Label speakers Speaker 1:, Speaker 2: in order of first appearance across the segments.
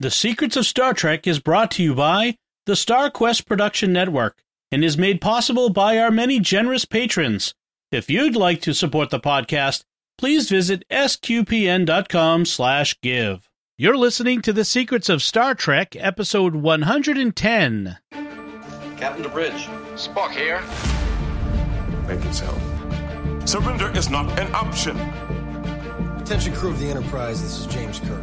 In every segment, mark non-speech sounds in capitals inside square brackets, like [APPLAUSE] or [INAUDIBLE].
Speaker 1: The Secrets of Star Trek is brought to you by the StarQuest Production Network and is made possible by our many generous patrons. If you'd like to support the podcast, please visit sqpn.com slash give. You're listening to The Secrets of Star Trek, episode 110.
Speaker 2: Captain to bridge.
Speaker 3: Spock here.
Speaker 4: Make it so. Surrender is not an option.
Speaker 5: Attention crew of the Enterprise, this is James Kirk.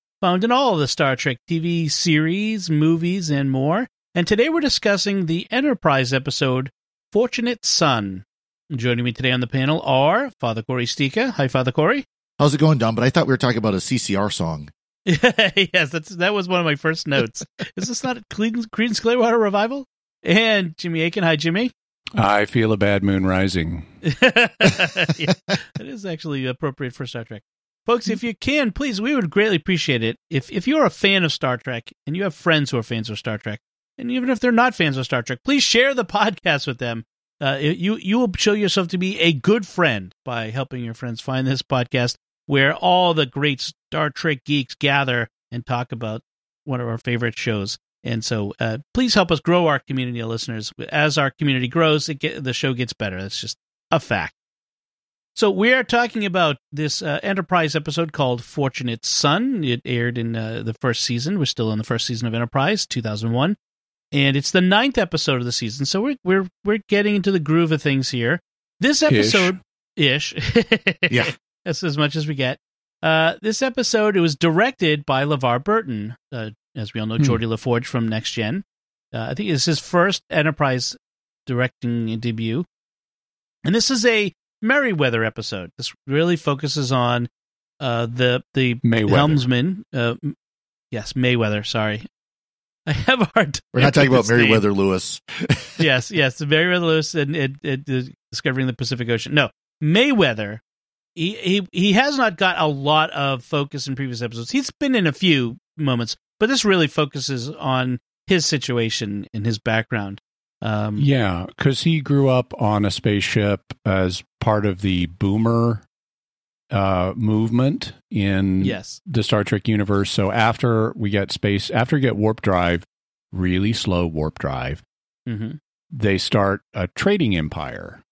Speaker 1: found in all of the Star Trek TV series, movies, and more. And today we're discussing the Enterprise episode, Fortunate Son. Joining me today on the panel are Father Cory Sticha. Hi, Father Cory.
Speaker 6: How's it going, Dom? But I thought we were talking about a CCR song. [LAUGHS]
Speaker 1: yes, that's that was one of my first notes. [LAUGHS] Is this not a Creedence Clearwater Revival? And Jimmy Akin. Hi, Jimmy.
Speaker 7: I feel a bad moon rising. [LAUGHS]
Speaker 1: yeah, that is actually appropriate for Star Trek. Folks, if you can, please, we would greatly appreciate it. If if you're a fan of Star Trek and you have friends who are fans of Star Trek, and even if they're not fans of Star Trek, please share the [LAUGHS] podcast with them. Uh, you you will show yourself to be a good friend by helping your friends find this podcast, where all the great Star Trek geeks gather and talk about one of our favorite shows. And so, uh, please help us grow our community of listeners. As our community grows, it get, the show gets better. That's just a fact. So we are talking about this uh, Enterprise episode called "Fortunate Son." It aired in uh, the first season. We're still in the first season of Enterprise, 2001, and it's the ninth episode of the season. So we're we're we're getting into the groove of things here. This episode, ish, [LAUGHS]
Speaker 6: yeah,
Speaker 1: that's as much as we get. Uh, this episode it was directed by LeVar Burton, uh, as we all know, hmm. LaForge from Next Gen. Uh, I think it's his first Enterprise directing debut, and this is a Merriweather episode. This really focuses on uh, the the
Speaker 7: Mayweather.
Speaker 1: helmsman. Uh, yes, Mayweather. Sorry, [LAUGHS] I have a hard.
Speaker 6: Time We're not talking about Meriwether Lewis. [LAUGHS]
Speaker 1: yes, yes, Meriwether Lewis and, and, and, discovering the Pacific Ocean. No, Mayweather. He, he he has not got a lot of focus in previous episodes. He's been in a few moments, but this really focuses on his situation and his background.
Speaker 7: Um, yeah, because he grew up on a spaceship as part of the boomer uh, movement in
Speaker 1: yes.
Speaker 7: the Star Trek universe. So after we get space, after we get warp drive, really slow warp drive,
Speaker 1: mm-hmm.
Speaker 7: they start a trading empire.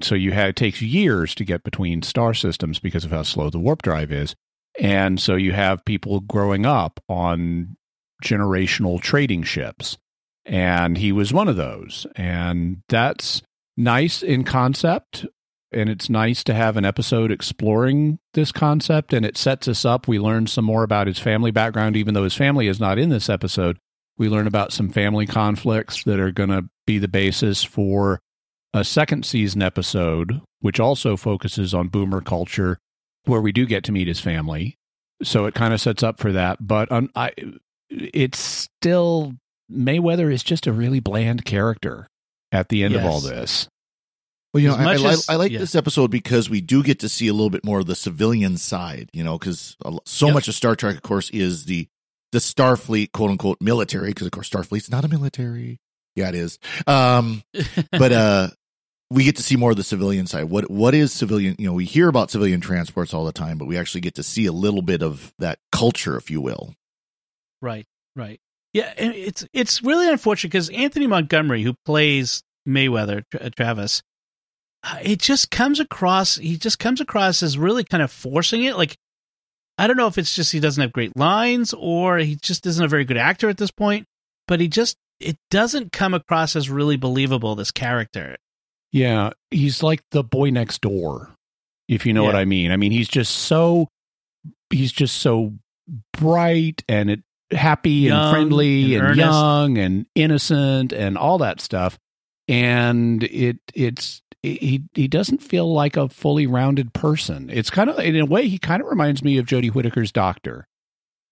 Speaker 7: So you have it takes years to get between star systems because of how slow the warp drive is, and so you have people growing up on generational trading ships and he was one of those. And that's nice in concept. And it's nice to have an episode exploring this concept. And it sets us up. We learn some more about his family background, even though his family is not in this episode. We learn about some family conflicts that are going to be the basis for a second season episode, which also focuses on boomer culture, where we do get to meet his family. So it kind of sets up for that. But um, I, it's still Mayweather is just a really bland character at the end yes. of all this.
Speaker 6: Well, you know, I, as, I, like yeah. this episode because we do get to see a little bit more of the civilian side, you know, because so yep. much of Star Trek, of course, is the the Starfleet, quote unquote, military, because of course Starfleet's not a military. Yeah, it is. Um, [LAUGHS] but uh, we get to see more of the civilian side. What what is civilian? You know, we hear about civilian transports all the time, but we actually get to see a little bit of that culture, if you will.
Speaker 1: Right, right. Yeah, it's it's really unfortunate because Anthony Montgomery, who plays Mayweather Tra- Travis, uh, it just comes across. He just comes across as really kind of forcing it. Like I don't know if it's just he doesn't have great lines or he just isn't a very good actor at this point. But he just it doesn't come across as really believable. This character.
Speaker 7: Yeah, he's like the boy next door, if you know yeah. what I mean. I mean, he's just so he's just so bright and it happy young and friendly and, and young and innocent and all that stuff. And it it's he he doesn't feel like a fully rounded person. It's kind of in a way he kind of reminds me of Jodie Whittaker's doctor.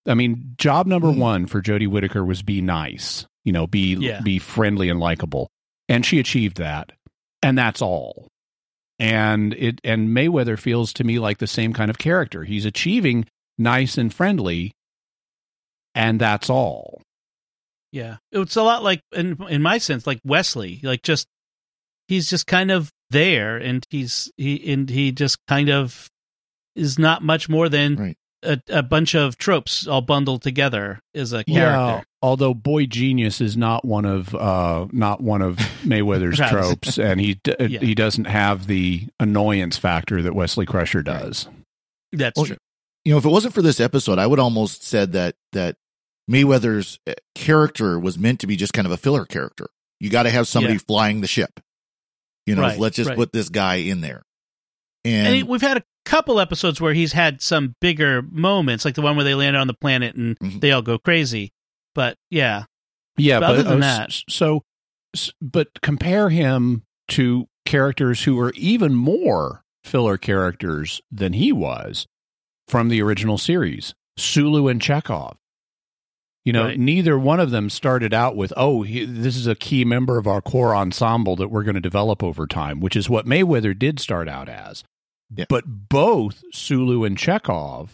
Speaker 7: I mean, job number mm. one for Jodie Whittaker was be nice. you know, be yeah. be friendly and likable. And she achieved that. And that's all. And it and Mayweather feels to me like the same kind of character. He's achieving nice and friendly and that's all.
Speaker 1: Yeah. It's a lot like in in my sense like Wesley, like just he's just kind of there and he's he and he just kind of is not much more than right. a, a, bunch of tropes all bundled together as a character. Yeah,
Speaker 7: although Boy Genius is not one of uh, not one of Mayweather's [LAUGHS] tropes, and he d- yeah. he doesn't have the annoyance factor that Wesley Crusher does.
Speaker 1: That's well, true.
Speaker 6: You know, if it wasn't for this episode, I would almost said that that Mayweather's uh, character was meant to be just kind of a filler character. You got to have somebody yeah. flying the ship. You know, right, let's just right. put this guy in there. And,
Speaker 1: and we've had a couple episodes where he's had some bigger moments, like the one where they landed on the planet and mm-hmm. they all go crazy. But yeah,
Speaker 7: yeah. But, but other than uh, that, so but compare him to characters who are even more filler characters than he was from the original series, Sulu and Chekov. You know, right. neither one of them started out with, oh, he, this is a key member of our core ensemble that we're going to develop over time, which is what Mayweather did start out as. Yeah. But both Sulu and Chekov,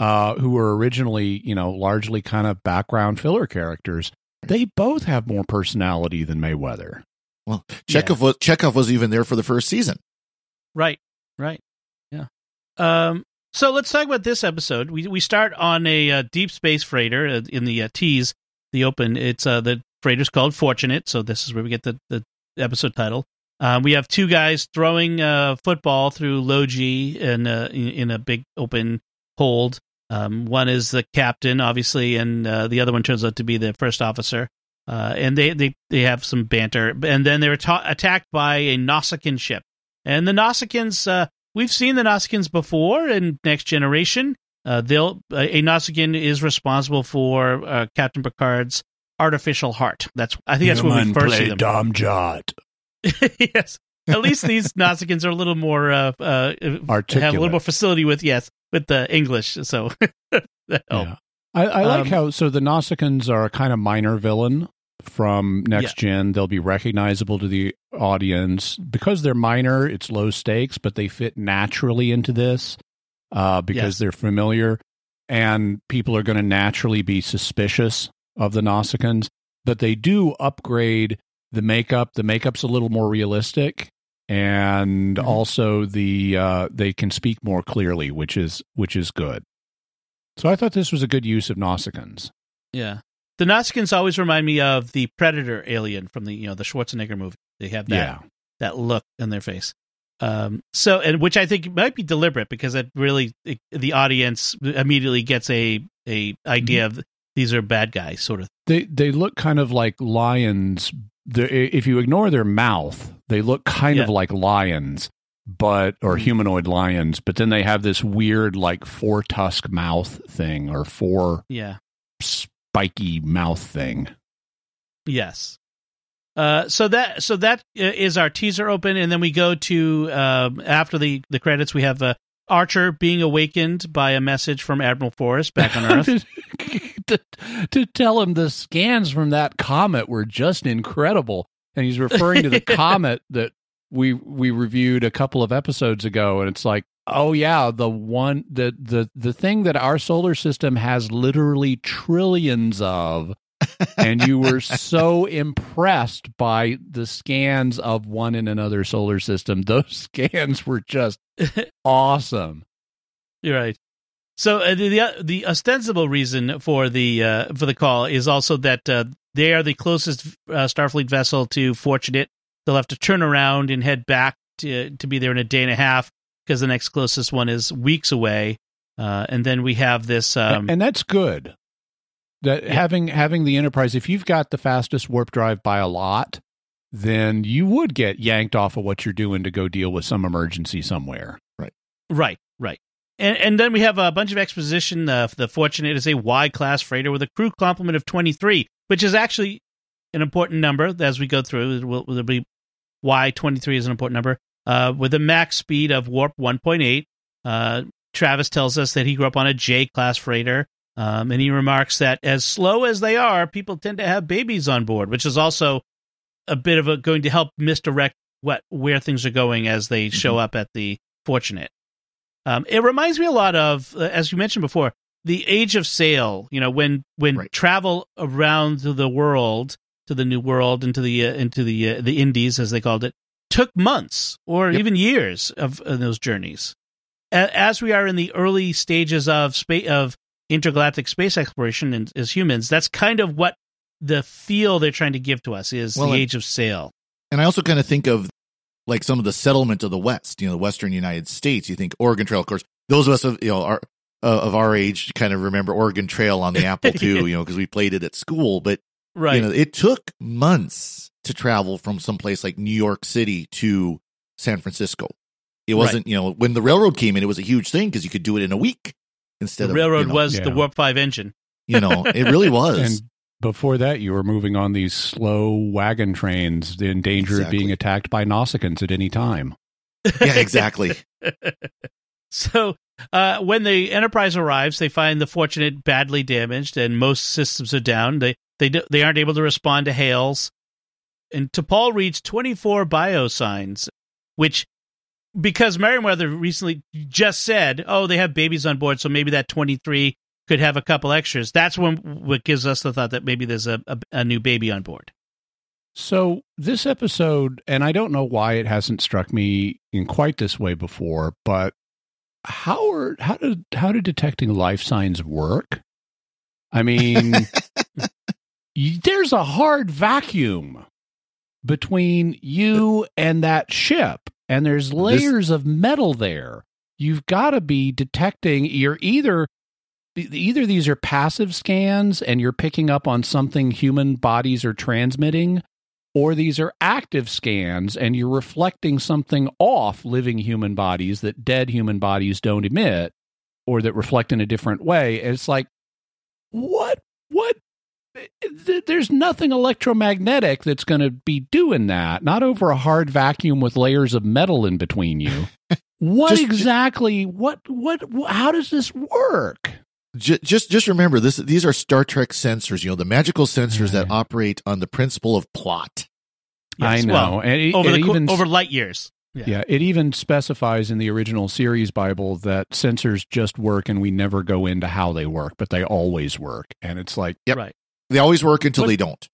Speaker 7: uh, who were originally, you know, largely kind of background filler characters, they both have more personality than Mayweather.
Speaker 6: Well, Chekov, yeah. was Chekov was even there for the first season.
Speaker 1: Right. Right. Yeah. Um, so let's talk about this episode. We we start on a uh, deep space freighter uh, in the uh, tease, the open. It's uh, the freighter's called Fortunate, so this is where we get the the episode title. Um, we have two guys throwing uh, football through low G in a, in a big open hold. Um, one is the captain, obviously, and uh, the other one turns out to be the first officer. Uh, and they, they, they have some banter, and then they're ta- attacked by a Nausicaan ship. And the Nausicaans, uh, we've seen the Nausicaans before in Next Generation. Uh, they'll a Nausicaan is responsible for uh, Captain Picard's artificial heart. That's I think that's when we first see them.
Speaker 7: Dom Jot. [LAUGHS]
Speaker 1: yes, at least these [LAUGHS] Nausicaans are a little more uh, uh, Articulate. have a little more facility with yes with the English. So [LAUGHS] yeah.
Speaker 7: I, I like um, how so the Nausicaans are a kind of minor villain from next yeah. gen. They'll be recognizable to the audience because they're minor. It's low stakes, but they fit naturally into this uh, because they're familiar, and people are going to naturally be suspicious of the Nausicaans. But they do upgrade the makeup. The makeup's a little more realistic, and mm-hmm. also the uh, they can speak more clearly, which is which is good. So I thought this was a good use of Nausicaans.
Speaker 1: Yeah, the Nausicaans always remind me of the Predator alien from the you know the Schwarzenegger movie. They have that yeah. that look in their face. Um, so and which I think might be deliberate because it really it, the audience immediately gets a a idea mm-hmm. of these are bad guys, sort of.
Speaker 7: They they look kind of like lions. if you ignore their mouth, they look kind yeah. of like lions, but or mm-hmm. humanoid lions. But then they have this weird like four tusk mouth thing or four
Speaker 1: yeah
Speaker 7: spiky mouth thing.
Speaker 1: Yes. Uh, so that so that is our teaser open, and then we go to um, after the the credits. We have uh, Archer being awakened by a message from Admiral Forrest back on Earth [LAUGHS]
Speaker 7: to, to tell him the scans from that comet were just incredible, and he's referring to the [LAUGHS] comet that we we reviewed a couple of episodes ago, and it's like Oh yeah, the one the the the thing that our solar system has literally trillions of [LAUGHS] and you were so impressed by the scans of one in another solar system. Those [LAUGHS] scans were just awesome.
Speaker 1: You're right. So uh, the, the, the ostensible reason for the uh, for the call is also that uh, they are the closest uh, Starfleet vessel to Fortunate. They'll have to turn around and head back to to be there in a day and a half because the next closest one is weeks away. Uh, and then we have this, um,
Speaker 7: and that's good. That yeah. having having the Enterprise, if you've got the fastest warp drive by a lot, then you would get yanked off of what you're doing to go deal with some emergency somewhere.
Speaker 6: Right.
Speaker 1: Right. Right. And, and then we have a bunch of exposition. Uh, the Fortunate is a Y class freighter with a crew complement of 23, which is actually an important number as we go through. It will, will be Y 23 is an important number uh, with a max speed of warp 1.8. Uh, Travis tells us that he grew up on a J class freighter. Um, and he remarks that as slow as they are, people tend to have babies on board, which is also a bit of a going to help misdirect what where things are going as they show mm-hmm. up at the Fortunate. Um, it reminds me a lot of, uh, as you mentioned before, the age of sail. You know, when when right. travel around the world to the New World into the uh, into the uh, the Indies, as they called it, took months or yep. even years of, of those journeys. As we are in the early stages of space of intergalactic space exploration and as humans, that's kind of what the feel they're trying to give to us is well, the age of sail.
Speaker 6: And I also kind of think of like some of the settlement of the West, you know, the Western United States. You think Oregon Trail, of course. Those of us of you know our uh, of our age kind of remember Oregon Trail on the Apple [LAUGHS] II, you know, because we played it at school. But right, you know, it took months to travel from some place like New York City to San Francisco. It wasn't, right. you know, when the railroad came in, it was a huge thing because you could do it in a week instead of
Speaker 1: the
Speaker 6: of
Speaker 1: railroad you
Speaker 6: know,
Speaker 1: was yeah. the Warp Five engine.
Speaker 6: You know, it really [LAUGHS] was.
Speaker 7: and before that, you were moving on these slow wagon trains in danger exactly. of being attacked by Nausicaans at any time.
Speaker 6: Yeah, exactly. [LAUGHS]
Speaker 1: so uh, when the Enterprise arrives, they find the Fortunate badly damaged, and most systems are down. They they do, they aren't able to respond to hails. And T'Pol reads 24 biosigns, which because Merriam-Webster recently just said, "Oh, they have babies on board, so maybe that 23 could have a couple extras. That's when what gives us the thought that maybe there's a, a, a new baby on board.
Speaker 7: So this episode, and I don't know why it hasn't struck me in quite this way before, but how are how did how did detecting life signs work? I mean, [LAUGHS] there's a hard vacuum between you and that ship, and there's layers this... of metal there. You've got to be detecting. You're either either these are passive scans and you're picking up on something human bodies are transmitting, or these are active scans and you're reflecting something off living human bodies that dead human bodies don't emit or that reflect in a different way. And it's like, what? What? There's nothing electromagnetic that's going to be doing that. Not over a hard vacuum with layers of metal in between you. [LAUGHS] what just, exactly? What? What? How does this work?
Speaker 6: just just remember this these are Star Trek sensors, you know, the magical sensors that operate on the principle of plot.
Speaker 7: Yes, I know. Well, and it,
Speaker 1: over
Speaker 7: it
Speaker 1: the,
Speaker 7: even,
Speaker 1: over light years.
Speaker 7: Yeah. yeah, it even specifies in the original series Bible that sensors just work and we never go into how they work, but they always work. And it's like,
Speaker 6: yep. right. They always work until but, they don't.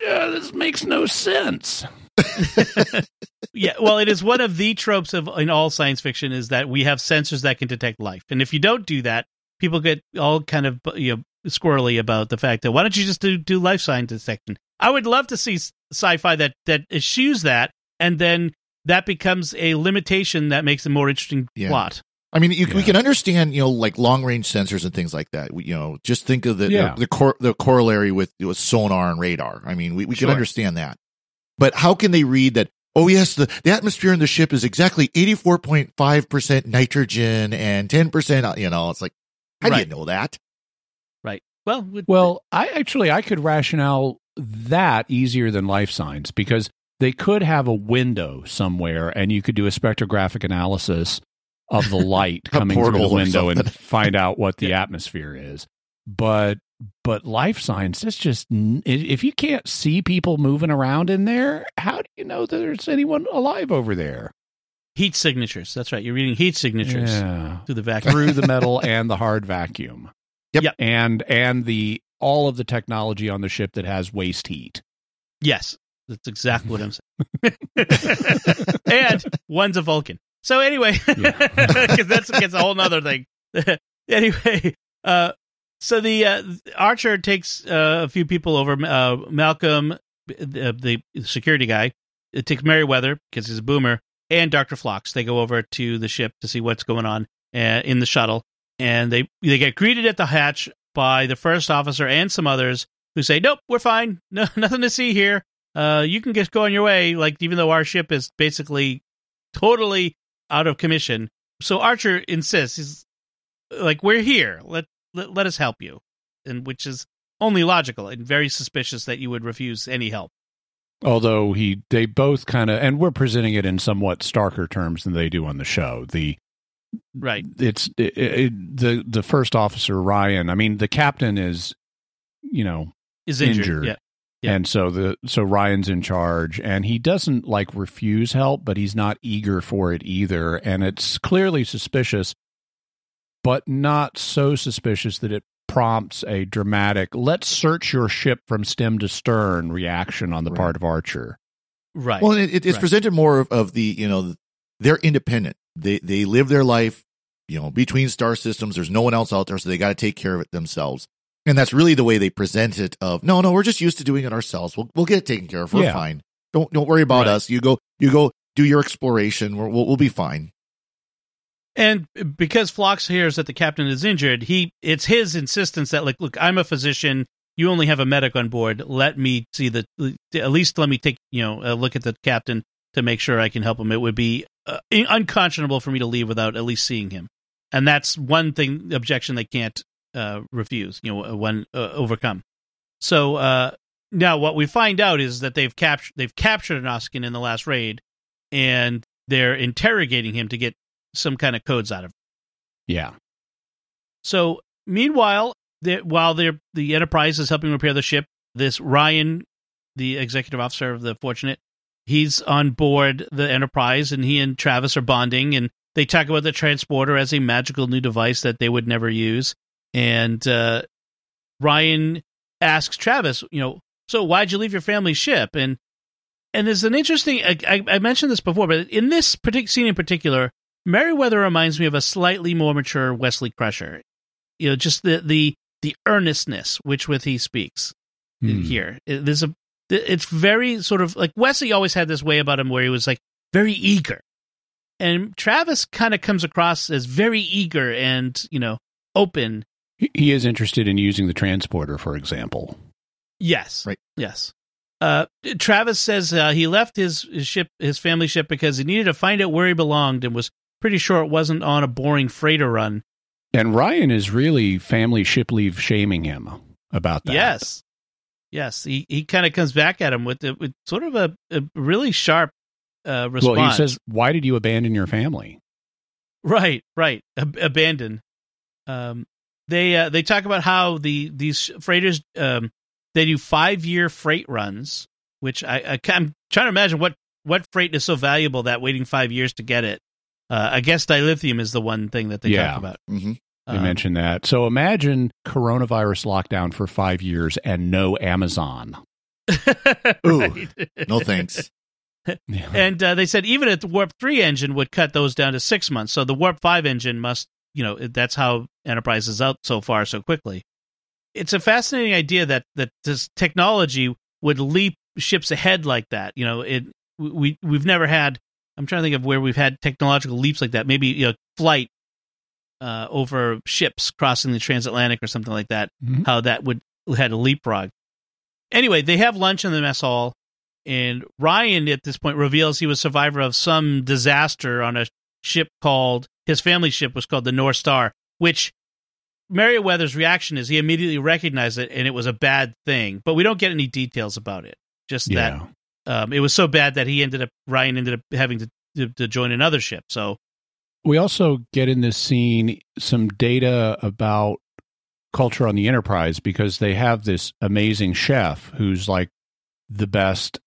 Speaker 7: Yeah, this makes no sense. [LAUGHS]
Speaker 1: yeah, well, it is one of the tropes of in all science fiction is that we have sensors that can detect life. And if you don't do that, people get all kind of you know squirrely about the fact that why don't you just do, do life sign detection? I would love to see sci-fi that that eschews that, and then that becomes a limitation that makes a more interesting yeah. plot.
Speaker 6: I mean, you, yeah. we can understand, you know, like long range sensors and things like that. We, you know, just think of the yeah. the, the, cor- the, corollary with, with sonar and radar. I mean, we, we sure. can understand that. But how can they read that? Oh yes, the, the atmosphere in the ship is exactly eighty four point five percent nitrogen and ten percent. Uh, you know, it's like how right. do you know that?
Speaker 1: Right. Well,
Speaker 7: well, I actually I could rationale that easier than life signs because they could have a window somewhere and you could do a spectrographic analysis of the light [LAUGHS] coming through the window and [LAUGHS] find out what the yeah. atmosphere is. But but life signs it's just if you can't see people moving around in there, how do you know that there's anyone alive over there?
Speaker 1: Heat signatures. That's right. You're reading heat signatures yeah. through the vacuum,
Speaker 7: through the metal [LAUGHS] and the hard vacuum.
Speaker 1: Yep. yep.
Speaker 7: And and the all of the technology on the ship that has waste heat.
Speaker 1: Yes, that's exactly what I'm saying. and one's a Vulcan. So anyway, because [LAUGHS] yeah. that's gets a whole other thing. [LAUGHS] anyway, uh, so the uh, Archer takes uh, a few people over. Uh, Malcolm, the, the security guy, it takes Merriam-Webster because he's a boomer, and Dr. Phlox. They go over to the ship to see what's going on uh, in the shuttle, and they they get greeted at the hatch by the first officer and some others who say, "Nope, we're fine. No, [LAUGHS] nothing to see here. Uh, you can just go on your way." Like even though our ship is basically totally out of commission, so Archer insists, "He's like, we're here. Let let, let us help you," and which is only logical and very suspicious that you would refuse any help.
Speaker 7: Although he, they both kind of, and we're presenting it in somewhat starker terms than they do on the show. The
Speaker 1: right.
Speaker 7: It's it, it, the the first officer Ryan. I mean, the captain is, you know,
Speaker 1: is injured. injured. Yeah.
Speaker 7: Yeah. And so the so Ryan's in charge and he doesn't like refuse help, but he's not eager for it either. And it's clearly suspicious, but not so suspicious that it prompts a dramatic let's search your ship from stem to stern reaction on the right. part of Archer.
Speaker 1: Right.
Speaker 6: Well, it, it's right. presented more of, of the, you know, they're independent. They they live their life, you know, between star systems. There's no one else out there, so they got to take care of it themselves. And that's really the way they present it. Of no, no, we're just used to doing it ourselves. We'll we'll get it taken care of. We're yeah. fine. Don't don't worry about right. us. You go you go do your exploration. We'll, we'll we'll be fine.
Speaker 1: And because Phlox hears that the captain is injured, he it's his insistence that like, look, I'm a physician. You only have a medic on board. Let me see the at least let me take you know a look at the captain to make sure I can help him. It would be uh, unconscionable for me to leave without at least seeing him, and that's one thing objection they can't uh, refuse, you know, when uh, overcome. So uh, now what we find out is that they've captured they've captured a Nausicaan in the last raid, and they're interrogating him to get some kind of codes out of him.
Speaker 7: Yeah.
Speaker 1: So meanwhile, while they're, the Enterprise is helping repair the ship, this Ryan, the executive officer of the Fortunate, he's on board the Enterprise, and he and Travis are bonding, and they talk about the transporter as a magical new device that they would never use and uh, Ryan asks Travis, you know, so why'd you leave your family ship? And and there's an interesting. I, I mentioned this before, but in this particular scene in particular, Merriweather reminds me of a slightly more mature Wesley Crusher. You know, just the the the earnestness which with he speaks mm. here. There's a it's very sort of like Wesley always had this way about him where he was like very eager. And Travis kind of comes across as very eager and, you know, open
Speaker 7: he is interested in using the transporter, for example.
Speaker 1: Yes.
Speaker 6: Right.
Speaker 1: Yes. Uh, Travis says uh, he left his, his ship, his family ship, because he needed to find out where he belonged and was pretty sure it wasn't on a boring freighter run.
Speaker 7: And Ryan is really family ship leave shaming him about that.
Speaker 1: Yes. Yes. He, he kind of comes back at him with, with sort of a, a really sharp uh, response.
Speaker 7: Well, he says, Why did you abandon your family?
Speaker 1: Right, right. Ab- abandon. Um, they uh, they talk about how the these freighters um, they do five year freight runs, which I, I am trying to imagine what what freight is so valuable that waiting five years to get it. Uh, I guess dilithium is the one thing that they
Speaker 7: yeah.
Speaker 1: talk about.
Speaker 7: Mm-hmm. They um, mentioned that. So imagine coronavirus lockdown for five years and no Amazon. [LAUGHS]
Speaker 6: Ooh, no thanks. [LAUGHS]
Speaker 1: and uh, they said even if the Warp 3 engine would cut those down to six months. So the Warp 5 engine must you know that's how Enterprise is out so far so quickly. It's a fascinating idea that that this technology would leap ships ahead like that. You know, it we we've never had. I'm trying to think of where we've had technological leaps like that. Maybe you know, flight uh, over ships crossing the transatlantic or something like that. Mm-hmm. How that would had a leapfrog. Anyway, they have lunch in the mess hall, and Ryan at this point reveals he was survivor of some disaster on a ship called his family ship was called the North Star, which Merriweather's reaction is he immediately recognized it and it was a bad thing, but we don't get any details about it. Just yeah. that um, it was so bad that he ended up Ryan ended up having to, to, to join another ship. So
Speaker 7: we also get in this scene some data about culture on the Enterprise because they have this amazing chef who's like the best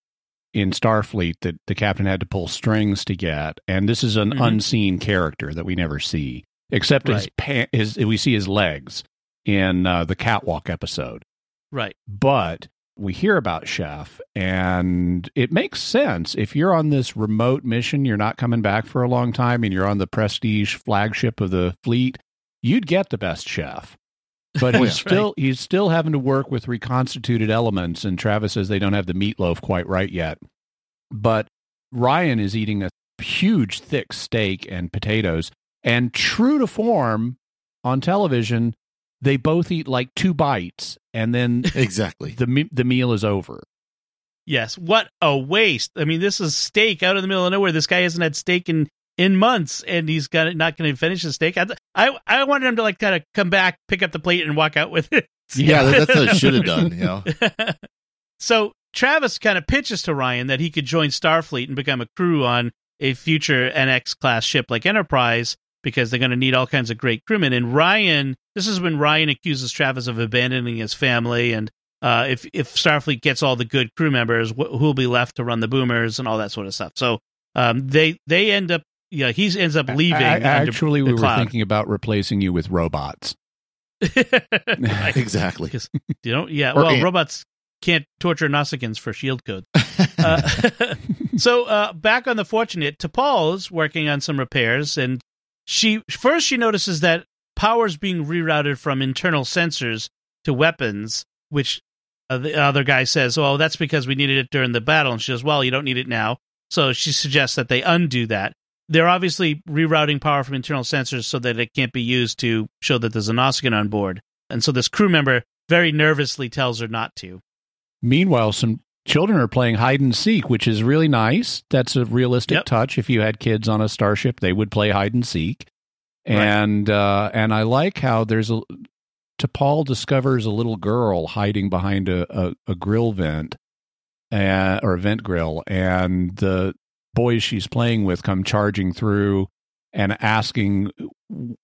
Speaker 7: in Starfleet that the captain had to pull strings to get, and this is an mm-hmm. unseen character that we never see, except right. his, pa- his we see his legs in uh, the catwalk episode.
Speaker 1: Right,
Speaker 7: but we hear about Chef, and it makes sense if you're on this remote mission, you're not coming back for a long time, and you're on the prestige flagship of the fleet. You'd get the best chef but oh, he's still right. he's still having to work with reconstituted elements and Travis says they don't have the meatloaf quite right yet. But Ryan is eating a huge thick steak and potatoes and true to form on television they both eat like two bites and then [LAUGHS]
Speaker 6: exactly
Speaker 7: the the meal is over.
Speaker 1: Yes, what a waste. I mean, this is steak out in the middle of nowhere. This guy hasn't had steak in in months, and he's got not going to finish the steak. I, I, I wanted him to like kind of come back, pick up the plate, and walk out with it. [LAUGHS]
Speaker 6: yeah, that's what it should have done. You know. [LAUGHS]
Speaker 1: so Travis kind of pitches to Ryan that he could join Starfleet and become a crew on a future NX class ship like Enterprise, because they're going to need all kinds of great crewmen. And Ryan, this is when Ryan accuses Travis of abandoning his family, and uh, if if Starfleet gets all the good crew members, wh- who'll be left to run the boomers and all that sort of stuff. So um, they they end up, yeah, he ends up leaving. I,
Speaker 7: actually, we
Speaker 1: cloud.
Speaker 7: were thinking about replacing you with robots. [LAUGHS] [LAUGHS]
Speaker 6: exactly.
Speaker 1: You know, yeah. Or well, robots can't torture Nausicaans for shield code. [LAUGHS] uh, so uh, back on the Fortunate, T'Pol's working on some repairs, and she first she notices that power is being rerouted from internal sensors to weapons, which uh, the other guy says, "Oh, that's because we needed it during the battle." And she says, "Well, you don't need it now." So she suggests that they undo that. They're obviously rerouting power from internal sensors so that it can't be used to show that there's a Nausicaan on board. And so this crew member very nervously tells her not to.
Speaker 7: Meanwhile, some children are playing hide and seek, which is really nice. That's a realistic yep. touch. If you had kids on a starship, they would play hide and seek. And right. uh, and I like how there's a T'Pol discovers a little girl hiding behind a, a, a grill vent, uh, or a vent grill, and the boys she's playing with come charging through and asking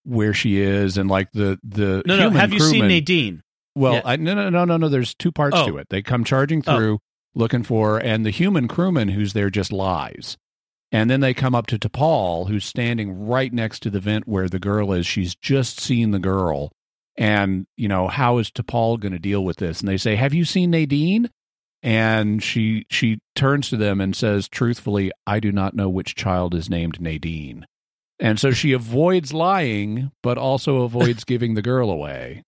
Speaker 7: where she is, and like the the
Speaker 1: no no have you seen Nadine?
Speaker 7: Well, I, no no no no no. There's two parts oh. to it. They come charging oh. through. Oh. Looking for, and the human crewman who's there just lies. And then they come up to T'Pol, who's standing right next to the vent where the girl is. She's just seen the girl and you know how is T'Pol going to deal with this? And they say, "Have you seen Nadine?" And she she turns to them and says, "Truthfully, I do not know which child is named Nadine." And so she avoids lying, but also avoids [LAUGHS] giving the girl away.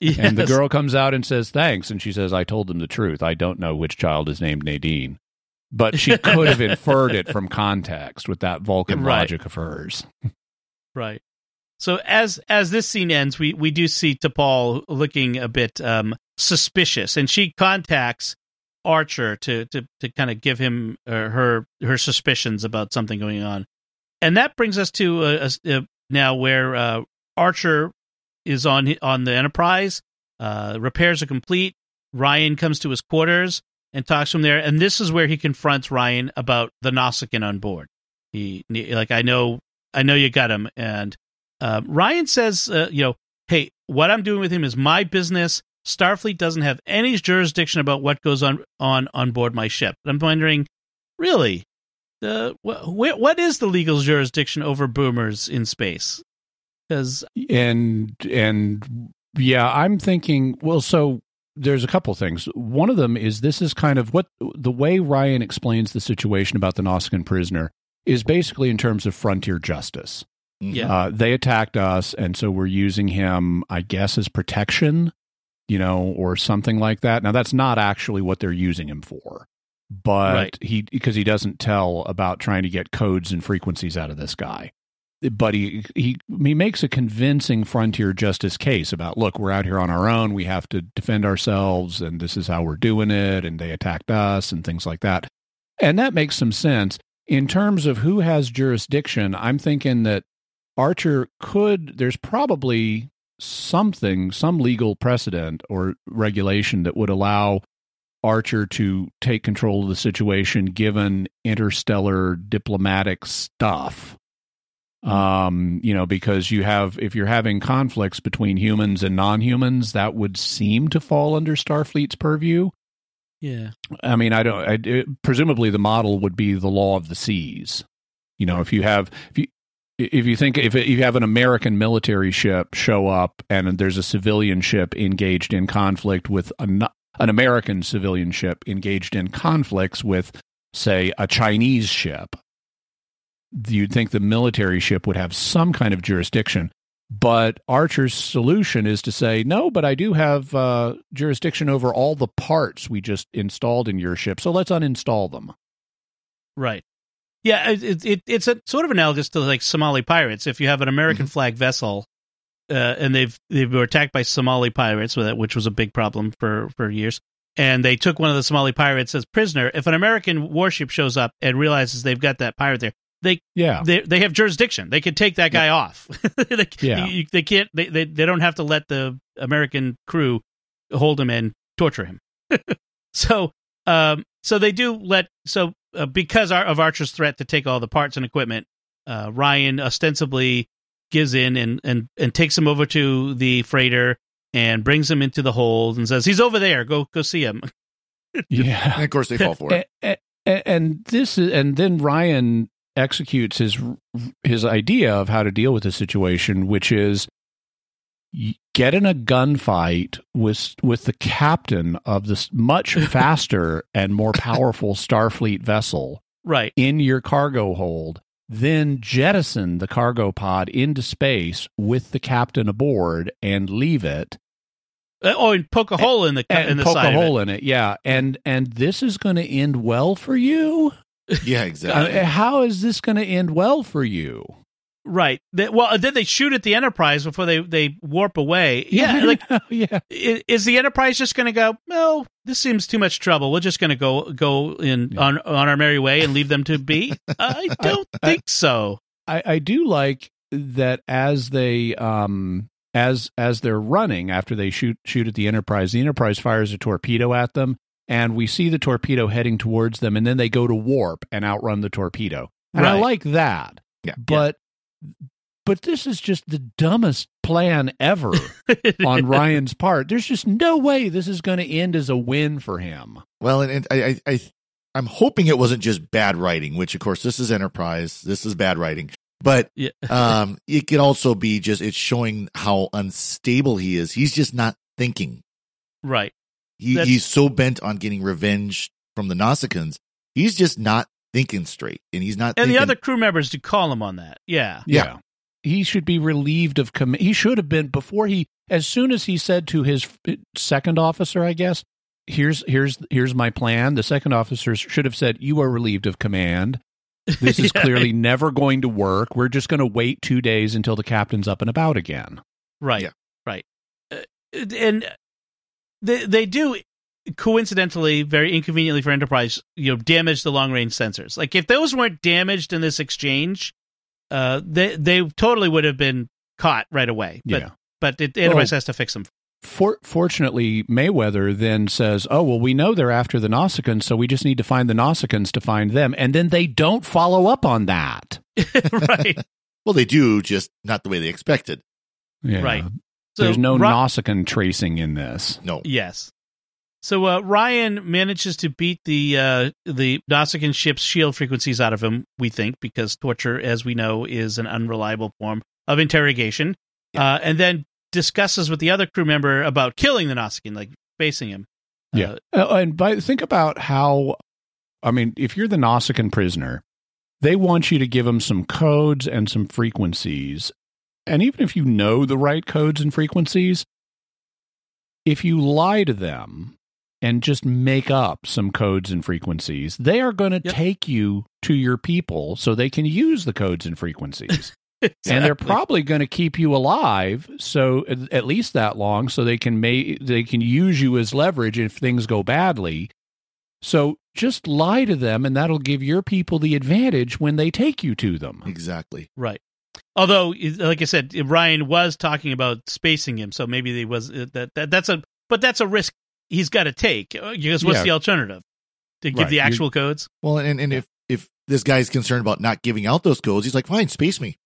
Speaker 7: yes. And the girl comes out and says, Thanks. And she says, I told them the truth. I don't know which child is named Nadine. But she [LAUGHS] could have inferred it from context with that Vulcan right. logic of hers.
Speaker 1: Right. So as as this scene ends, we we do see T'Pol looking a bit um, suspicious, and she contacts Archer to to to kind of give him uh, her her suspicions about something going on, and that brings us to now where uh, Archer is on on the Enterprise. Uh, repairs are complete. Ryan comes to his quarters and talks from there, and this is where he confronts Ryan about the Nausicaan on board. He like I know I know you got him, and uh, Ryan says, you know, hey, what I'm doing with him is my business. Starfleet doesn't have any jurisdiction about what goes on on on board my ship. I'm wondering, really, the wh- what is the legal jurisdiction over boomers in space? Because
Speaker 7: and and yeah, I'm thinking. Well, so there's a couple things. One of them is this is kind of what the way Ryan explains the situation about the Nausicaan prisoner is basically in terms of frontier justice.
Speaker 1: Yeah.
Speaker 7: Uh, they attacked us, and so we're using him, I guess, as protection, you know, or something like that. Now, that's not actually what they're using him for, but right. he because he doesn't tell about trying to get codes and frequencies out of this guy. But he he he makes a convincing frontier justice case about look, we're out here on our own, we have to defend ourselves, and this is how we're doing it, and they attacked us, and things like that, and that makes some sense in terms of who has jurisdiction. I'm thinking that Archer could, there's probably something, some legal precedent or regulation that would allow Archer to take control of the situation given interstellar diplomatic stuff. Um, you know, because you have, if you're having conflicts between humans and non humans, that would seem to fall under Starfleet's purview.
Speaker 1: Yeah. I
Speaker 7: mean, I don't, I, it, presumably the model would be the law of the seas. You know, if you have, if you, if you think if you have an American military ship show up and there's a civilian ship engaged in conflict with an, an American civilian ship engaged in conflicts with, say, a Chinese ship, you'd think the military ship would have some kind of jurisdiction. But Archer's solution is to say, no, but I do have uh, jurisdiction over all the parts we just installed in your ship, so let's uninstall them.
Speaker 1: Right. Yeah, it, it, it's a sort of analogous to like Somali pirates. If you have an American mm-hmm. flag vessel, uh, and they've they were attacked by Somali pirates, which was a big problem for for years, and they took one of the Somali pirates as prisoner. If an American warship shows up and realizes they've got that pirate there, they
Speaker 7: yeah
Speaker 1: they they have jurisdiction. They can take that guy yeah. off. [LAUGHS] they, yeah, you, they can't. They, they they don't have to let the American crew hold him and torture him. [LAUGHS] so um so they do let so uh, because of Archer's threat to take all the parts and equipment, uh, Ryan ostensibly gives in and and and takes him over to the freighter and brings him into the hold and says he's over there. Go go see him. [LAUGHS]
Speaker 7: yeah,
Speaker 6: and of course they fall for it.
Speaker 7: And, and, and this is, and then Ryan executes his his idea of how to deal with the situation, which is get in a gunfight with with the captain of this much [LAUGHS] faster and more powerful Starfleet vessel,
Speaker 1: right,
Speaker 7: in your cargo hold. Then jettison the cargo pod into space with the captain aboard and leave it.
Speaker 1: Uh, oh, and poke a hole in the
Speaker 7: and
Speaker 1: in the
Speaker 7: poke
Speaker 1: a
Speaker 7: hole
Speaker 1: it.
Speaker 7: in it. Yeah, and and this is going to end well for you.
Speaker 6: Yeah, [LAUGHS] exactly.
Speaker 7: Uh, how is this going to end well for you?
Speaker 1: Right. They, well, then they shoot at the Enterprise before they, they warp away. Yeah. like, [LAUGHS]
Speaker 7: yeah.
Speaker 1: Is the Enterprise just going to go? No, this seems too much trouble. We're just going to go go in yeah. on on our merry way and leave them to be. [LAUGHS] I don't I, think so.
Speaker 7: I, I do like that as they um as as they're running after they shoot shoot at the Enterprise. The Enterprise fires a torpedo at them, and we see the torpedo heading towards them, and then they go to warp and outrun the torpedo. And right. I like that.
Speaker 6: Yeah.
Speaker 7: But but this is just the dumbest plan ever [LAUGHS] on Ryan's part. There's just no way this is going to end as a win for him.
Speaker 6: Well, and, and I, I, I'm hoping it wasn't just bad writing, which of course this is Enterprise, this is bad writing, but
Speaker 1: yeah. [LAUGHS]
Speaker 6: um, it could also be just it's showing how unstable he is. He's just not thinking.
Speaker 1: Right.
Speaker 6: He, he's so bent on getting revenge from the Nausicaans. He's just not thinking straight, and he's not.
Speaker 1: And
Speaker 6: thinking,
Speaker 1: the other crew members to call him on that. Yeah,
Speaker 7: yeah. He should be relieved of command. He should have been before he. As soon as he said to his second officer, I guess, "Here's here's here's my plan." The second officer should have said, "You are relieved of command." This [LAUGHS] is yeah. clearly never going to work. We're just going to wait two days until the captain's up and about again.
Speaker 1: Right. Yeah. Right. Uh, and they they do coincidentally, very inconveniently for Enterprise, you know, damage the long range sensors. Like if those weren't damaged in this exchange, uh, they they totally would have been caught right away. But yeah. but it, Enterprise well, has to fix them.
Speaker 7: For, fortunately, Mayweather then says, "Oh well, we know they're after the Nausicaans, so we just need to find the Nausicaans to find them." And then they don't follow up on that. [LAUGHS] [LAUGHS]
Speaker 1: right.
Speaker 6: well, they do, just not the way they expected.
Speaker 7: Yeah.
Speaker 1: Right.
Speaker 7: So There's no Ro- Nausicaan tracing in this.
Speaker 6: No.
Speaker 1: Yes. So uh, Ryan manages to beat the uh, the Nausicaan ship's shield frequencies out of him. We think because torture, as we know, is an unreliable form of interrogation, yeah. uh, and then discusses with the other crew member about killing the Nausicaan, like facing him.
Speaker 7: Yeah, uh, and by, think about how. I mean, if you're the Nausicaan prisoner, they want you to give them some codes and some frequencies, and even if you know the right codes and frequencies, if you lie to them and just make up some codes and frequencies, they are going to yep. take you to your people so they can use the codes and frequencies. exactly. [LAUGHS] And they're probably going to keep you alive so at least that long so they can may they can use you as leverage if things go badly. So just lie to them and that'll give your people the advantage when they take you to them.
Speaker 6: Exactly.
Speaker 1: Right. Although, like I said, Ryan was talking about spacing him, so maybe they was uh, that, that that's a but that's a risk he's got to take uh, because what's yeah. the alternative to give right. the actual You're, codes?
Speaker 6: Well, and and if if this guy's concerned about not giving out those codes, he's like, fine, space me.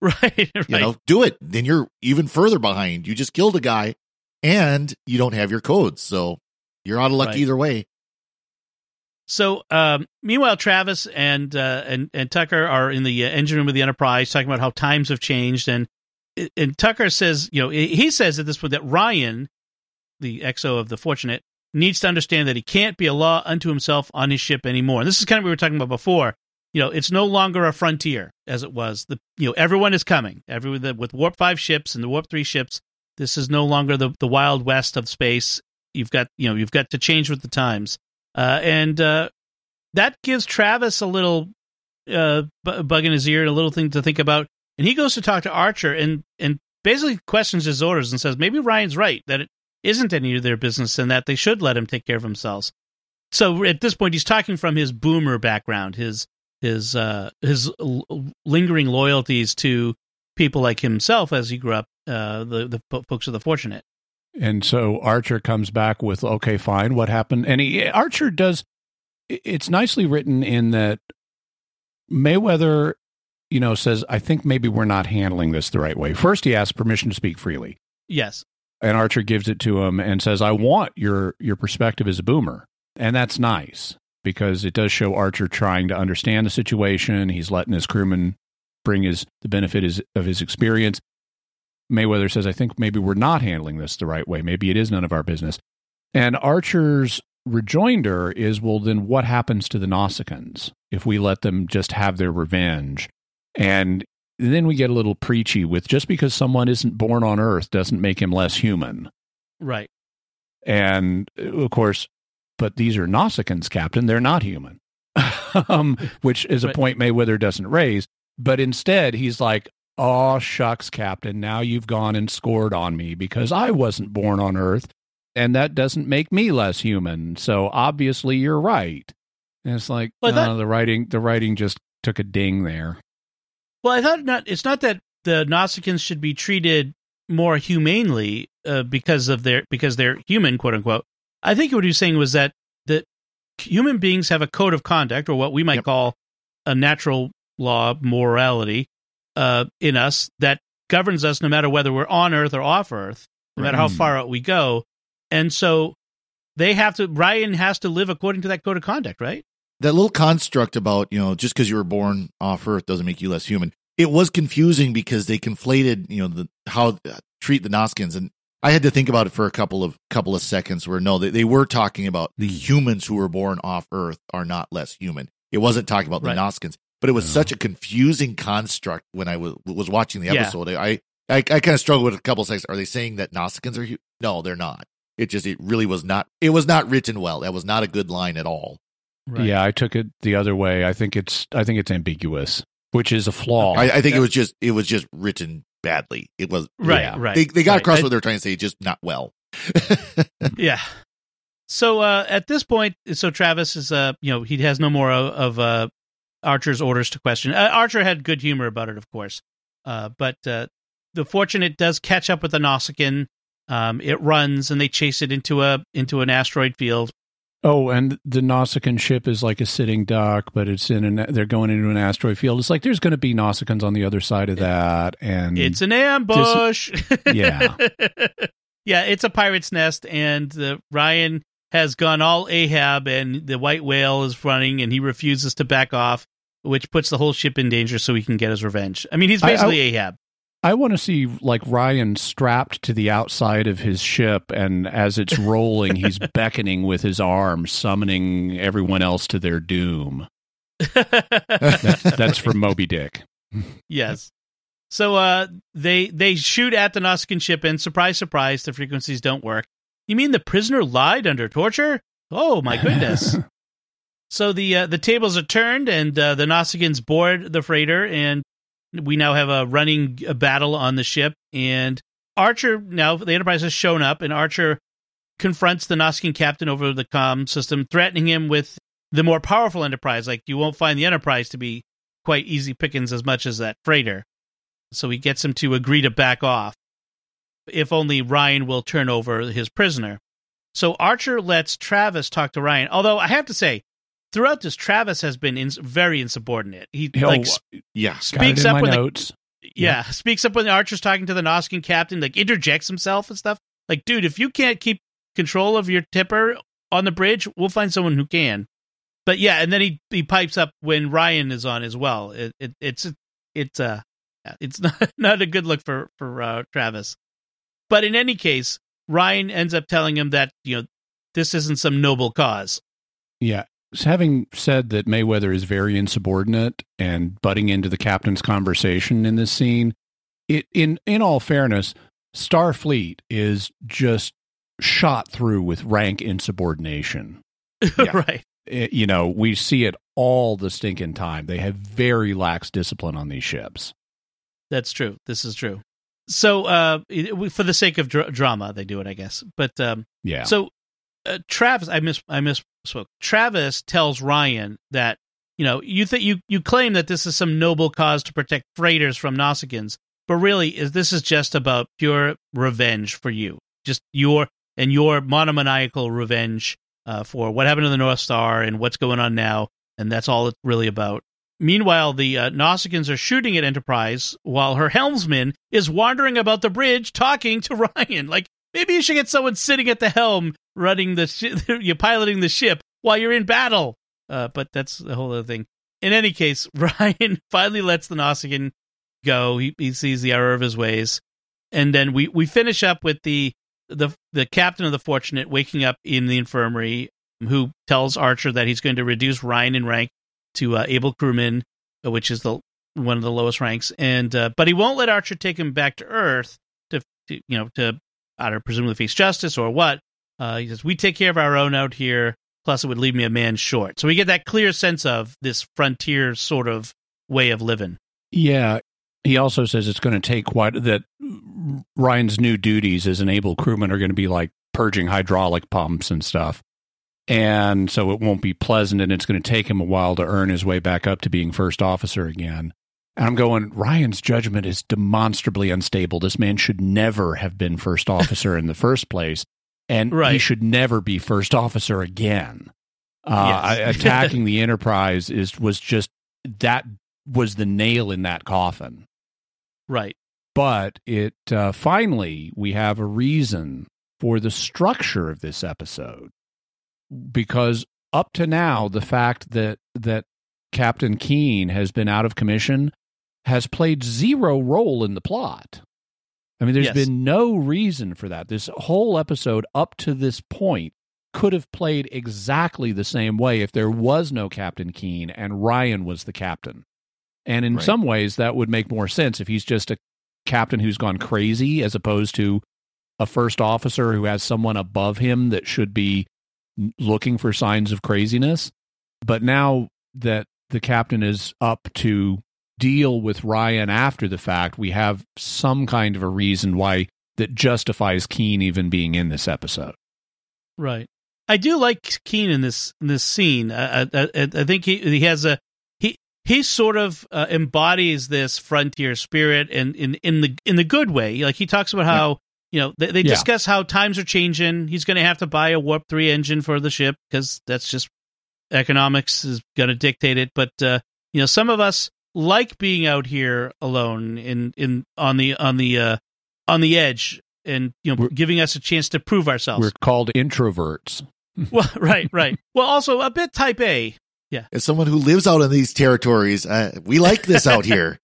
Speaker 1: Right, [LAUGHS] right.
Speaker 6: You know, do it. Then you're even further behind. You just killed a guy, and you don't have your codes, so you're out of luck right. either way.
Speaker 1: So, um, meanwhile, Travis and uh, and and Tucker are in the uh, engine room of the Enterprise, talking about how times have changed, and and Tucker says, you know, he says at this point that Ryan the XO of the Fortunate, needs to understand that he can't be a law unto himself on his ship anymore. And this is kind of what we were talking about before. You know, it's no longer a frontier as it was. The you know everyone is coming. Everyone the, with Warp Five ships and the Warp Three ships. This is no longer the the Wild West of space. You've got you know you've got to change with the times, uh, and uh, that gives Travis a little uh, bug in his ear, a little thing to think about. And he goes to talk to Archer and and basically questions his orders and says maybe Ryan's right that it, isn't any of their business and that they should let him take care of themselves. So at this point, he's talking from his boomer background, his his uh, his l- lingering loyalties to people like himself as he grew up, uh, the the folks of the fortunate.
Speaker 7: And so Archer comes back with, "Okay, fine, what happened?" And he Archer does. It's nicely written in that Mayweather you know, says, I think maybe we're not handling this the right way. First, he asks permission to speak freely.
Speaker 1: Yes.
Speaker 7: And Archer gives it to him and says, I want your, your perspective as a boomer. And that's nice because it does show Archer trying to understand the situation. He's letting his crewman bring his the benefit is, of his experience. Mayweather says, I think maybe we're not handling this the right way. Maybe it is none of our business. And Archer's rejoinder is, well, then what happens to the Nausicaans if we let them just have their revenge? And then we get a little preachy with just because someone isn't born on Earth doesn't make him less human.
Speaker 1: Right.
Speaker 7: And of course, but these are Nausicaans, Captain. They're not human, [LAUGHS] um, which is a point Mayweather doesn't raise. But instead, he's like, oh, shucks, Captain. Now you've gone and scored on me because I wasn't born on Earth and that doesn't make me less human. So obviously you're right. And it's like well, thought, uh, the writing the writing just took a ding there.
Speaker 1: Well, I thought not. It's not that the Nausicaans should be treated more humanely uh, because of their because they're human, quote unquote. I think what he was saying was that that human beings have a code of conduct, or what we might yep. call a natural law morality, uh, in us that governs us no matter whether we're on Earth or off Earth, no matter how far out we go. And so they have to, Ryan has to live according to that code of conduct, right?
Speaker 6: That little construct about, you know, just because you were born off Earth doesn't make you less human. It was confusing because they conflated, you know, the how uh, treat the Nausicaans. And I had to think about it for a couple of couple of seconds where no, they, they were talking about the humans who were born off Earth are not less human. It wasn't talking about the right. Nausicaans, but it was such a confusing construct when I was was watching the episode. Yeah. I, I I kind of struggled with a couple of seconds. Are they saying that Nausicaans are? No, they're not. It just it really was not it was not written well. That was not a good line at all.
Speaker 7: Right. Yeah, I took it the other way. I think it's I think it's ambiguous, which is a flaw.
Speaker 6: I, I think it was just it was just written badly. It was
Speaker 1: right, yeah. right.
Speaker 6: They, they got
Speaker 1: right.
Speaker 6: across I, what they're trying to say, just not well. [LAUGHS] [LAUGHS]
Speaker 1: yeah. So uh, at this point, so Travis is uh you know he has no more of, of uh, Archer's orders to question. Uh, Archer had good humor about it, of course, uh, but uh, the fortunate does catch up with the Nausicaan um, it runs and they chase it into a into an asteroid field.
Speaker 7: Oh, and the Nausicaan ship is like a sitting duck, but it's in an they're going into an asteroid field. It's like there's going to be Nausicaans on the other side of that, and
Speaker 1: it's an ambush.
Speaker 7: Dis- [LAUGHS] yeah,
Speaker 1: yeah, it's a pirate's nest, and uh, Ryan has gone all Ahab, and the white whale is running, and he refuses to back off, which puts the whole ship in danger, so he can get his revenge. I mean, he's basically I, I, Ahab.
Speaker 7: I want to see like Ryan strapped to the outside of his ship, and as it's [LAUGHS] rolling, he's beckoning with his arm, summoning everyone else to their doom. that's, that's from Moby Dick.
Speaker 1: yes. So uh, they they shoot at the Nausicaan ship, and surprise, surprise, the frequencies don't work. You mean the prisoner lied under torture? Oh my goodness! [LAUGHS] so the uh, the tables are turned, and uh, the Nausicaans board the freighter, and we now have a running battle on the ship, and Archer now the Enterprise has shown up, and Archer confronts the Nausicaan captain over the com system, threatening him with the more powerful Enterprise. Like you won't find the Enterprise to be quite easy pickings as much as that freighter. So he gets him to agree to back off, if only Ryan will turn over his prisoner. So Archer lets Travis talk to Ryan. Although I have to say, throughout this, Travis has been in, very insubordinate. He oh, like
Speaker 7: yeah
Speaker 1: speaks up when
Speaker 7: notes.
Speaker 1: The, yeah, yeah, [LAUGHS] speaks up when the Archer's talking to the Nausicaan captain, like interjects himself and stuff. Like, dude, if you can't keep control of your tipper on the bridge, we'll find someone who can. But yeah, and then he he pipes up when Ryan is on as well. It, it it's it's uh it's [LAUGHS] not not a good look for for uh, Travis. But in any case, Ryan ends up telling him that you know this isn't some noble cause.
Speaker 7: Yeah, having said that Mayweather is very insubordinate and butting into the captain's conversation in this scene, it in in all fairness, Starfleet is just shot through with rank insubordination. [LAUGHS]
Speaker 1: Yeah. right.
Speaker 7: It, you know, we see it all the stinking time. They have very lax discipline on these ships.
Speaker 1: That's true. This is true. So, uh, for the sake of dr- drama, they do it, I guess. But um,
Speaker 7: yeah.
Speaker 1: So, uh, Travis, I miss, I miss spoke. Travis tells Ryan that you know you think you you claim that this is some noble cause to protect freighters from Nausicaans, but really is this is just about pure revenge for you, just your and your monomaniacal revenge uh, for what happened to the North Star and what's going on now, and that's all it's really about. meanwhile, the uh, Nausicaans are shooting at Enterprise while her helmsman is wandering about the bridge talking to [LAUGHS] Ryan. Like maybe you should get someone sitting at the helm running the sh- [LAUGHS] you're piloting the ship while you're in battle. Uh, but that's a whole other thing. In any case, [LAUGHS] Ryan finally lets the Nausicaan go. He, he sees the error of his ways, and then we we finish up with the the the captain of the Fortunate waking up in the infirmary, who tells Archer that he's going to reduce Ryan in rank to uh, able crewman, which is the one of the lowest ranks, and uh, but he won't let Archer take him back to Earth to, to you know to either presumably face justice or what. Uh, he says we take care of our own out here. Plus, it would leave me a man short. So we get that clear sense of this frontier sort of way of living.
Speaker 7: Yeah, he also says it's going to take quite that Ryan's new duties as an able crewman are going to be like purging hydraulic pumps and stuff. And so it won't be pleasant and it's going to take him a while to earn his way back up to being first officer again. And I'm going, Ryan's judgment is demonstrably unstable. This man should never have been first officer in the first place. And right. he should never be first officer again. Uh, yes. [LAUGHS] attacking the Enterprise is was just that was the nail in that coffin.
Speaker 1: Right.
Speaker 7: But it uh, finally we have a reason for the structure of this episode because up to now the fact that that Captain Keen has been out of commission has played zero role in the plot. I mean, there's yes. been no reason for that. This whole episode up to this point could have played exactly the same way if there was no Captain Keen and Ryan was the captain. And in right. some ways, that would make more sense if he's just a captain who's gone crazy as opposed to a first officer who has someone above him that should be looking for signs of craziness. But now that the captain is up to deal with Ryan after the fact, we have some kind of a reason why that justifies Keen even being in this episode.
Speaker 1: Right. I do like Keen in this in this scene. I, I, I think he he has a he he sort of uh, embodies this frontier spirit and in, in the in the good way. Like he talks about how yeah. you know they, they yeah. discuss how times are changing. He's going to have to buy a warp three engine for the ship because that's just economics is going to dictate it. But uh, you know, some of us like being out here alone in in on the on the uh, on the edge and you know we're, giving us a chance to prove ourselves.
Speaker 7: We're called introverts. [LAUGHS] [LAUGHS]
Speaker 1: well, right, right. Well, also a bit type A yeah.
Speaker 6: As someone who lives out in these territories, uh, we like this out [LAUGHS] here.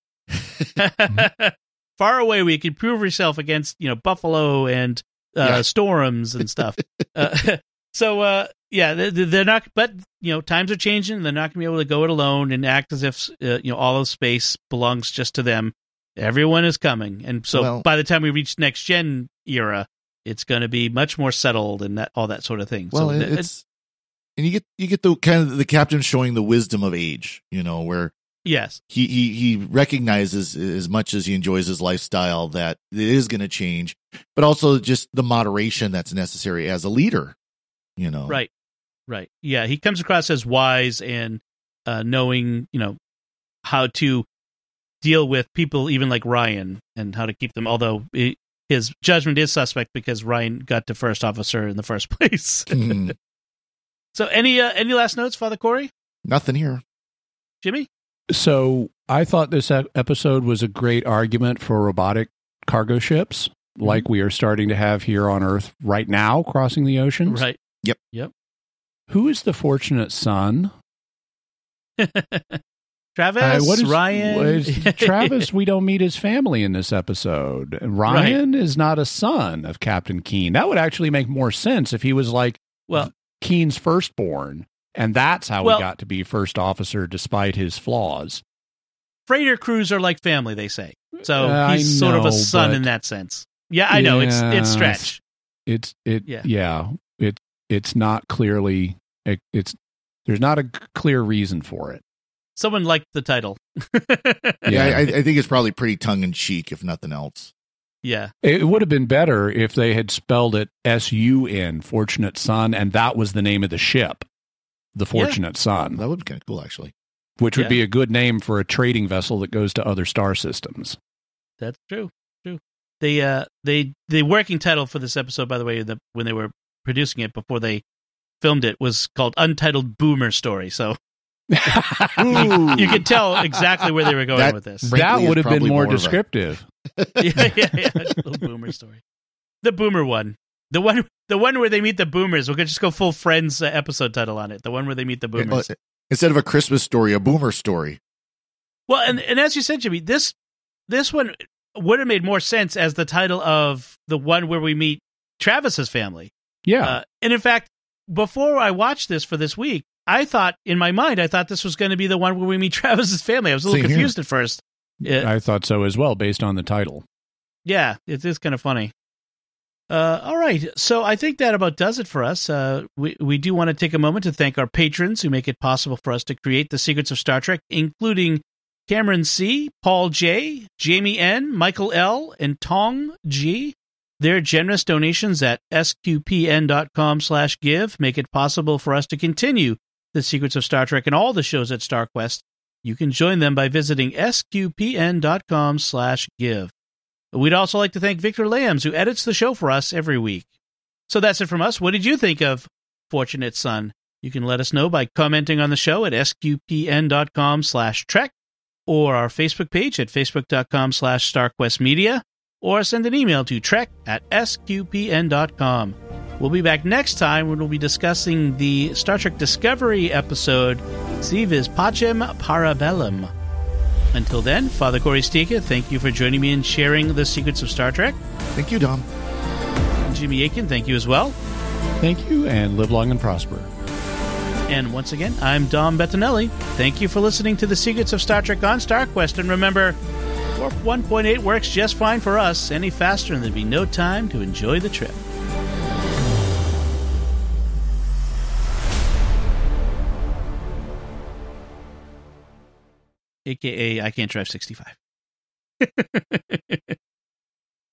Speaker 1: Far away, we can prove yourself against you know buffalo and uh, yeah. storms and stuff. uh, so uh, yeah, they're not. But you know, times are changing. They're not going to be able to go it alone and act as if uh, you know all of space belongs just to them. Everyone is coming, and so well, by the time we reach next gen era, it's going to be much more settled and that all that sort of thing.
Speaker 6: Well, so it's, it's and you get you get the kind of the captain showing the wisdom of age, you know, where
Speaker 1: yes,
Speaker 6: he he he recognizes as much as he enjoys his lifestyle that it is going to change, but also just the moderation that's necessary as a leader, you know.
Speaker 1: Right. Right. Yeah, he comes across as wise and uh knowing, you know, how to deal with people even like Ryan and how to keep them although it, his judgment is suspect because Ryan got to first officer in the first [LAUGHS] place. mm. So any uh, any last notes, Father Cory
Speaker 6: Nothing here.
Speaker 1: Jimmy?
Speaker 7: So I thought this episode was a great argument for robotic cargo ships, mm-hmm. like we are starting to have here on Earth right now, crossing the oceans.
Speaker 1: Right.
Speaker 6: Yep.
Speaker 1: Yep.
Speaker 7: Who is the fortunate son? [LAUGHS]
Speaker 1: Travis, uh, what is, Ryan.
Speaker 7: Is, [LAUGHS] Travis, we don't meet his family in this episode. Ryan right. is not a son of Captain Keen. That would actually make more sense if he was like, well, Keen's firstborn, and that's how well, he got to be first officer despite his flaws.
Speaker 1: Freighter crews are like family, they say. So uh, he's know, sort of a son in that sense. Yeah, I know it's it's stretch.
Speaker 7: It's it yeah. yeah it it's not clearly it, it's there's not a clear reason for it.
Speaker 1: Someone liked the title. [LAUGHS]
Speaker 6: yeah, I, I think it's probably pretty tongue in cheek, if nothing else.
Speaker 1: Yeah.
Speaker 7: It would have been better if they had spelled it S U N, Fortunate Son, and that was the name of the ship, the Fortunate yeah. Son.
Speaker 6: That would be kind of cool, actually.
Speaker 7: Which would yeah. be a good name for a trading vessel that goes to other star systems.
Speaker 1: That's true. True. The uh, they the working title for this episode, by the way, the, when they were producing it before they filmed it, was called Untitled Boomer Story. So [LAUGHS] you could tell exactly where they were going
Speaker 6: That-
Speaker 1: with this.
Speaker 7: that would have been more
Speaker 6: more of a-
Speaker 7: descriptive. [LAUGHS]
Speaker 1: yeah, yeah, yeah. Little boomer story. The boomer one. The one the one where they meet the boomers. We could just go full friends episode title on it. The one where they meet the boomers.
Speaker 6: Instead of a Christmas story, a boomer story.
Speaker 1: Well, and and as you said, Jimmy, this this one would have made more sense as the title of the one where we meet Travis's family.
Speaker 7: Yeah.
Speaker 1: Uh, and in fact, before I watched this for this week, I thought in my mind I thought this was going to be the one where we meet [LAUGHS] Travis's family. I was a little
Speaker 6: Same here.
Speaker 1: confused at first. Yeah,
Speaker 7: I thought so as well, based on the title.
Speaker 1: yeah, it is kind of funny. Uh, all right, so I think that about does it for us. Uh, we we do want to take a moment to thank our patrons who make it possible for us to create the secrets of Star Trek, including Cameron C, Paul J, Jamie N, Michael L, and Tong G. Their generous donations at sqpn.com/give make it possible for us to continue the secrets of Star Trek and all the shows at StarQuest. You can join them by visiting sqpn.com/give. We'd also like to thank Victor Lambs, who edits the show for us every week. So that's it from us. What did you think of Fortunate Son? You can let us know by commenting on the show at sqpn.com slash trek or our Facebook page at facebook.com slash starquestmedia or send an email to trek at sqpn.com. We'll be back next time when we'll be discussing the Star Trek Discovery episode, Si Vis Pacem Parabellum. Until then, Father Cory Sticha, thank you for joining me and sharing the secrets of Star Trek.
Speaker 6: Thank you, Dom.
Speaker 1: Jimmy Akin, thank you as well.
Speaker 7: Thank you, and live long and prosper.
Speaker 1: And once again, I'm Dom Bettinelli. Thank you for listening to the secrets of Star Trek on StarQuest. And remember, Warp 1.8 works just fine for us. Any faster, and there'd be no time to enjoy the trip. AKA, I can't drive 65. [LAUGHS]